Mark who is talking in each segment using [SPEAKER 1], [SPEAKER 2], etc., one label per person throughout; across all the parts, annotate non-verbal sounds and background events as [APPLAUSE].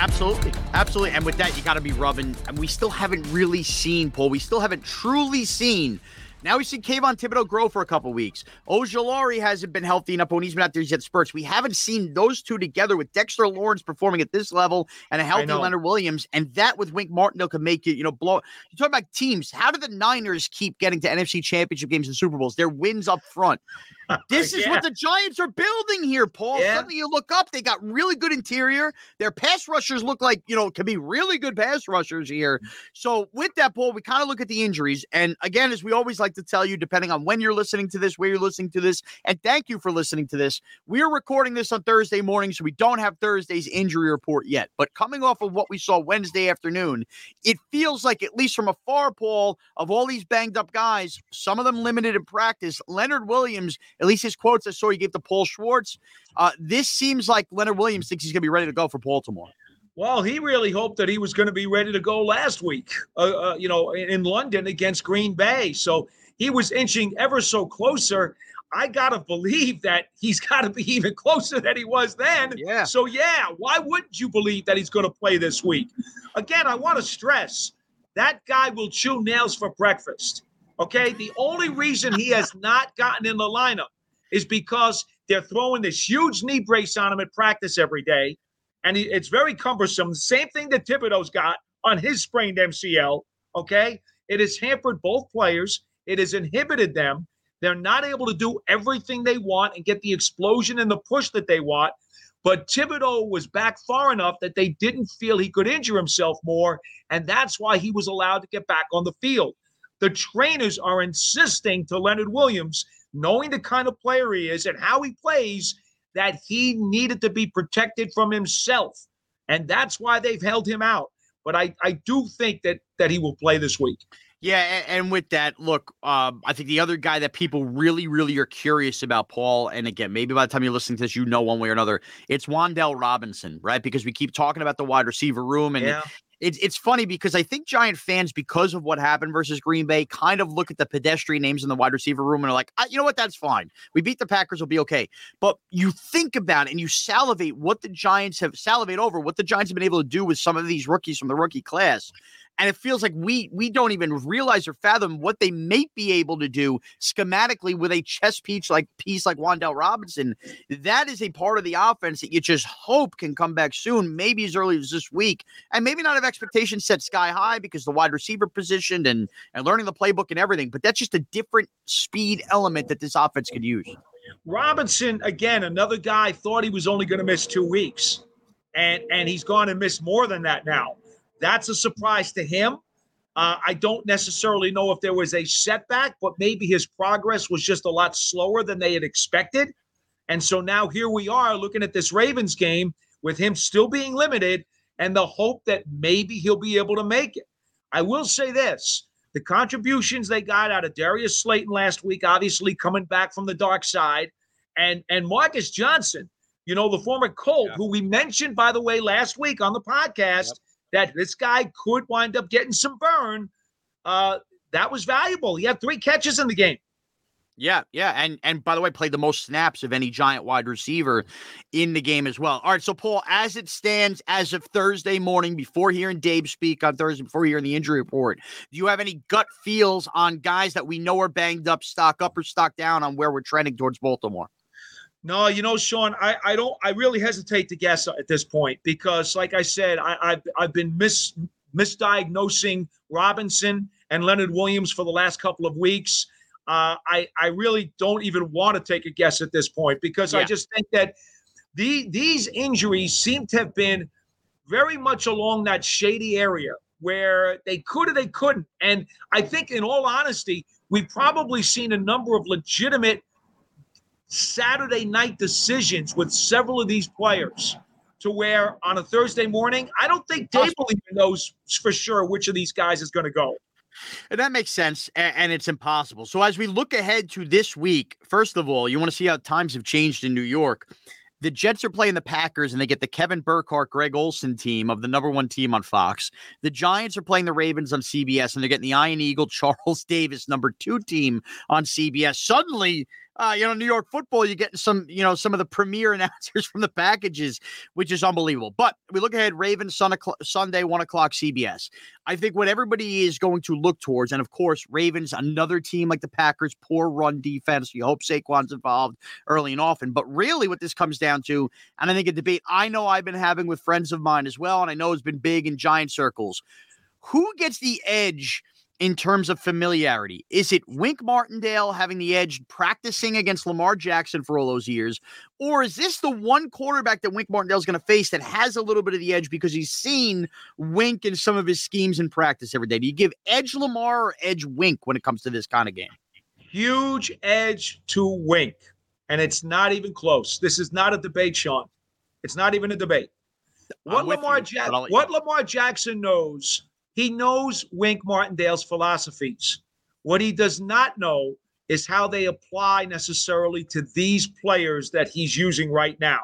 [SPEAKER 1] Absolutely, absolutely. And with that, you got to be rubbing. And we still haven't really seen Paul. We still haven't truly seen. Now we've seen Kayvon Thibodeaux grow for a couple weeks. Ojulari hasn't been healthy enough when he's been out there. He's had spurts. We haven't seen those two together with Dexter Lawrence performing at this level and a healthy Leonard Williams. And that with Wink Martindale could make it, you know, blow. You talk about teams. How do the Niners keep getting to NFC championship games and Super Bowls? Their wins up front. [LAUGHS] This is
[SPEAKER 2] Yeah.
[SPEAKER 1] what the Giants are building here, Paul.
[SPEAKER 2] Yeah.
[SPEAKER 1] Suddenly you look up, they got really good interior. Their pass rushers look like, you know, can be really good pass rushers here. So with that, Paul, we kind of look at the injuries. And again, as we always like to tell you, depending on when you're listening to this, where you're listening to this, and thank you for listening to this. We're recording this on Thursday morning, so we don't have Thursday's injury report yet. But coming off of what we saw Wednesday afternoon, it feels like, at least from afar, Paul, of all these banged up guys, some of them limited in practice. Leonard Williams, at least his quotes I saw he gave to Paul Schwartz. Uh, this seems like Leonard Williams thinks he's going to be ready to go for Baltimore.
[SPEAKER 2] Well, he really hoped that he was going to be ready to go last week, uh, uh, you know, in, London against Green Bay. So he was inching ever so closer. I got to believe that he's [LAUGHS] got to be even closer than he was then.
[SPEAKER 1] Yeah.
[SPEAKER 2] So, yeah, why wouldn't you believe that he's going to play this week? Again, I want to stress that guy will chew nails for breakfast. Okay. The only reason he has not gotten in the lineup is because they're throwing this huge knee brace on him at practice every day and it's very cumbersome. Same thing that Thibodeaux's got on his sprained MCL. Okay, it has hampered both players. It has inhibited them. They're not able to do everything they want and get the explosion and the push that they want. But Thibodeau was back far enough that they didn't feel he could injure himself more, and that's why he was allowed to get back on the field. The trainers are insisting to Leonard Williams, knowing the kind of player he is and how he plays, that he needed to be protected from himself. And that's why they've held him out. But I, I do think that that he will play this week.
[SPEAKER 1] Yeah, and, with that, look, um, I think the other guy that people really, really are curious about, Paul, and again, maybe by the time you're listening to this, you know one way or another, it's Wan'Dale Robinson, right? Because we keep talking about the wide receiver room, and
[SPEAKER 2] Yeah.
[SPEAKER 1] It's it's funny because I think Giant fans, because of what happened versus Green Bay, kind of look at the pedestrian names in the wide receiver room and are like, "Ah, you know what, that's fine. We beat the Packers, we'll be okay. But you think about it and you salivate what the Giants have salivate over what the Giants have been able to do with some of these rookies from the rookie class. And it feels like we we don't even realize or fathom what they may be able to do schematically with a chess piece like piece like Wan'Dale Robinson. That is a part of the offense that you just hope can come back soon, maybe as early as this week, and maybe not have expectations set sky high because the wide receiver position and and learning the playbook and everything. But that's just a different speed element that this offense could use.
[SPEAKER 2] Robinson, again, another guy thought he was only going to miss two weeks, and and he's gone and missed more than that now. That's a surprise to him. Uh, I don't necessarily know if there was a setback, but maybe his progress was just a lot slower than they had expected. And so now here we are looking at this Ravens game with him still being limited and the hope that maybe he'll be able to make it. I will say this the contributions they got out of Darius Slayton last week, obviously coming back from the dark side, and and Marcus Johnson, you know, the former Colt,
[SPEAKER 3] Yeah.
[SPEAKER 2] who we mentioned, by the way, last week on the podcast, that this guy could wind up getting some burn. Uh, that was valuable. He had three catches in the game.
[SPEAKER 1] Yeah, yeah, and and by the way, played the most snaps of any giant wide receiver in the game as well. All right, so Paul, as it stands as of Thursday morning, before hearing Dave speak on Thursday, before hearing the injury report, do you have any gut feels on guys that we know are banged up, stock up or stock down on where we're trending towards Baltimore?
[SPEAKER 2] No, you know, Shaun, I, I don't I really hesitate to guess at this point because, like I said, I, I've I've been mis misdiagnosing Robinson and Leonard Williams for the last couple of weeks. Uh, I I really don't even want to take a guess at this point because yeah. I just think that the these injuries seem to have been very much along that shady area where they could or they couldn't. And I think, in all honesty, we've probably seen a number of legitimate Saturday night decisions with several of these players to where on a Thursday morning, I don't think Daboll even knows for sure which of these guys is going to go.
[SPEAKER 1] And that makes sense, and, it's impossible. So as we look ahead to this week, first of all, you want to see how times have changed in New York. The Jets are playing the Packers, and they get the Kevin Burkhardt, Greg Olsen team of the number one team on Fox. The Giants are playing the Ravens on CBS, and they're getting the Ian Eagle, [LAUGHS] Charles Davis, number two team on CBS. Suddenly, uh, you know, New York football, you're getting some, you know, some of the premier [LAUGHS] announcers from the packages, which is unbelievable. But we look ahead, Ravens Sun Sunday, one o'clock CBS. I think what everybody is going to look towards, and of course, Ravens, another team like the Packers, poor run defense. You hope Saquon's involved early and often. But really, what this comes down to, and I think a debate I know I've been having with friends of mine as well, and I know it's been big in giant circles. Who gets the edge? In terms of familiarity? Is it Wink Martindale having the edge practicing against Lamar Jackson for all those years? Or is this the one quarterback that Wink Martindale is going to face that has a little bit of the edge because he's seen Wink in some of his schemes in practice every day? Do you give edge Lamar or edge Wink when it comes to this kind of game?
[SPEAKER 2] Huge edge to Wink. And it's not even close. This is not a debate, Shaun. It's not even a debate. What Lamar, you, ja- what Lamar Jackson knows he knows Wink Martindale's philosophies. What he does not know is how they apply necessarily to these players that he's using right now.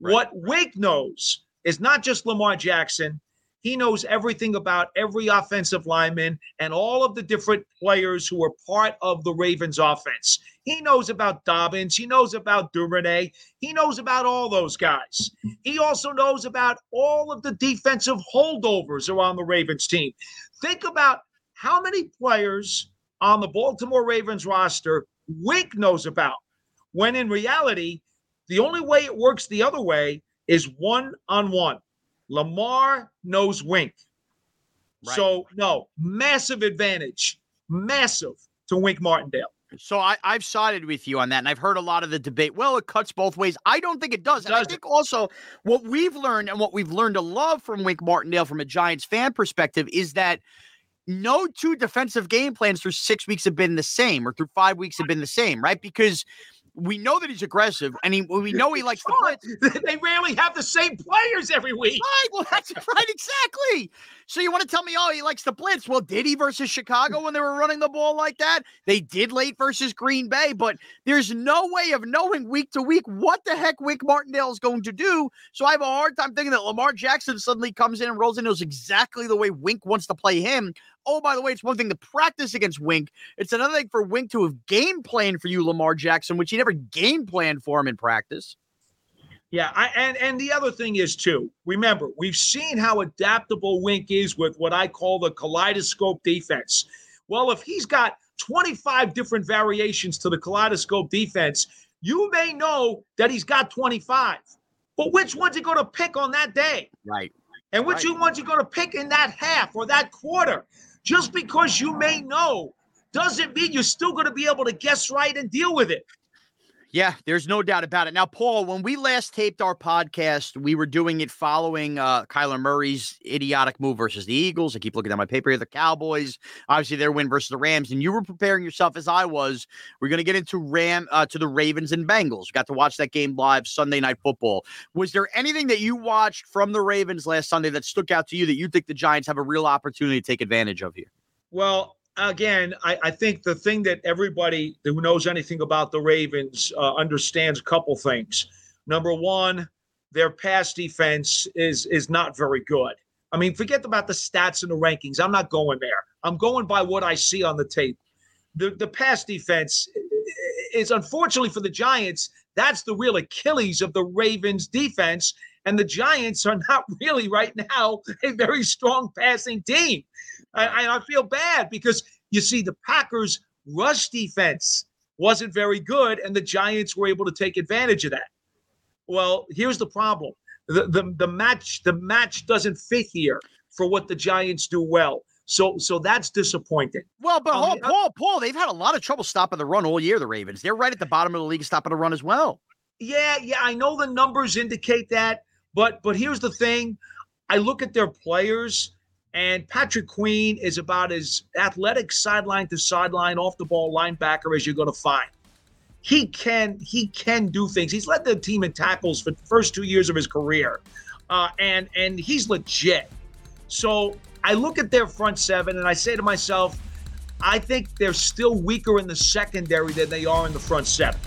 [SPEAKER 2] Right. What Wink knows is not just Lamar Jackson, he knows everything about every offensive lineman and all of the different players who are part of the Ravens offense. He knows about Dobbins. He knows about Duvernay. He knows about all those guys. He also knows about all of the defensive holdovers around the Ravens team. Think about how many players on the Baltimore Ravens roster Wink knows about, when in reality, the only way it works the other way is one on one. Lamar knows Wink. Right. So, no, massive advantage, massive to Wink Martindale.
[SPEAKER 1] So I, have sided with you on that, and I've heard a lot of the debate. Well, it cuts both ways. I don't think it does. It I think also what we've learned and what we've learned to love from Wink Martindale from a Giants fan perspective is that no two defensive game plans through six weeks have been the same, or through five weeks have been the same, right? Because we know that he's aggressive, and he, we know he likes to
[SPEAKER 2] blitz. [LAUGHS] They rarely have the same players every week.
[SPEAKER 1] Right. Well, that's [LAUGHS] right. Exactly. So you want to tell me, oh, he likes the blitz? Well, did he versus Chicago when they were running the ball like that? They did late versus Green Bay, but there's no way of knowing week to week what the heck Wink Martindale is going to do. So I have a hard time thinking that Lamar Jackson suddenly comes in and rolls in knows exactly the way Wink wants to play him. Oh, by the way, it's one thing to practice against Wink. It's another thing for Wink to have game planned for you, Lamar Jackson, which he never game planned for him in practice.
[SPEAKER 2] Yeah, I, and and the other thing is too. Remember, we've seen how adaptable Wink is with what I call the kaleidoscope defense. Well, if he's got 25 different variations to the kaleidoscope defense, you may know that he's got 25. But which one's he going to pick on that day?
[SPEAKER 1] Right.
[SPEAKER 2] And which right. one's he going to pick in that half or that quarter? Just because you may know doesn't mean you're still going to be able to guess right and deal with it.
[SPEAKER 1] Yeah, there's no doubt about it. Now, Paul, when we last taped our podcast, we were doing it following uh, Kyler Murray's idiotic move versus the Eagles. I keep looking at my paper here. The Cowboys, obviously, their win versus the Rams, and you were preparing yourself as I was. We're going to get into Ram uh, to the Ravens and Bengals. got to watch that game live Sunday Night Football. Was there anything that you watched from the Ravens last Sunday that stuck out to you that you think the Giants have a real opportunity to take advantage of here?
[SPEAKER 2] Well, again, I, I, think the thing that everybody who knows anything about the Ravens uh, understands a couple things. Number one, their pass defense is is not very good. I mean, forget about the stats and the rankings. I'm not going there. I'm going by what I see on the tape. The the pass defense is unfortunately for the Giants, that's the real Achilles of the Ravens defense. And the Giants are not [LAUGHS] really right now a very strong passing team. I, I feel bad because you see the Packers rush defense wasn't very good, and the Giants were able to take advantage of that. Well, here's the problem. The, the, the match the match doesn't fit here for what the Giants do well. So so that's disappointing.
[SPEAKER 1] Well, but um, Paul, Paul, they've had a lot of trouble stopping the run all year. The Ravens, they're right at the bottom of the league stopping the run as well.
[SPEAKER 2] Yeah, yeah, I know the numbers indicate that, but but here's the thing: I look at their players, and Patrick Queen is about as athletic sideline to sideline, off the ball linebacker as you're going to find. He can he can do things. He's led the team in tackles for the first two years of his career, uh, and and he's legit. So I look at their front seven and I say to myself, I think they're still weaker in the secondary than they are in the front seven.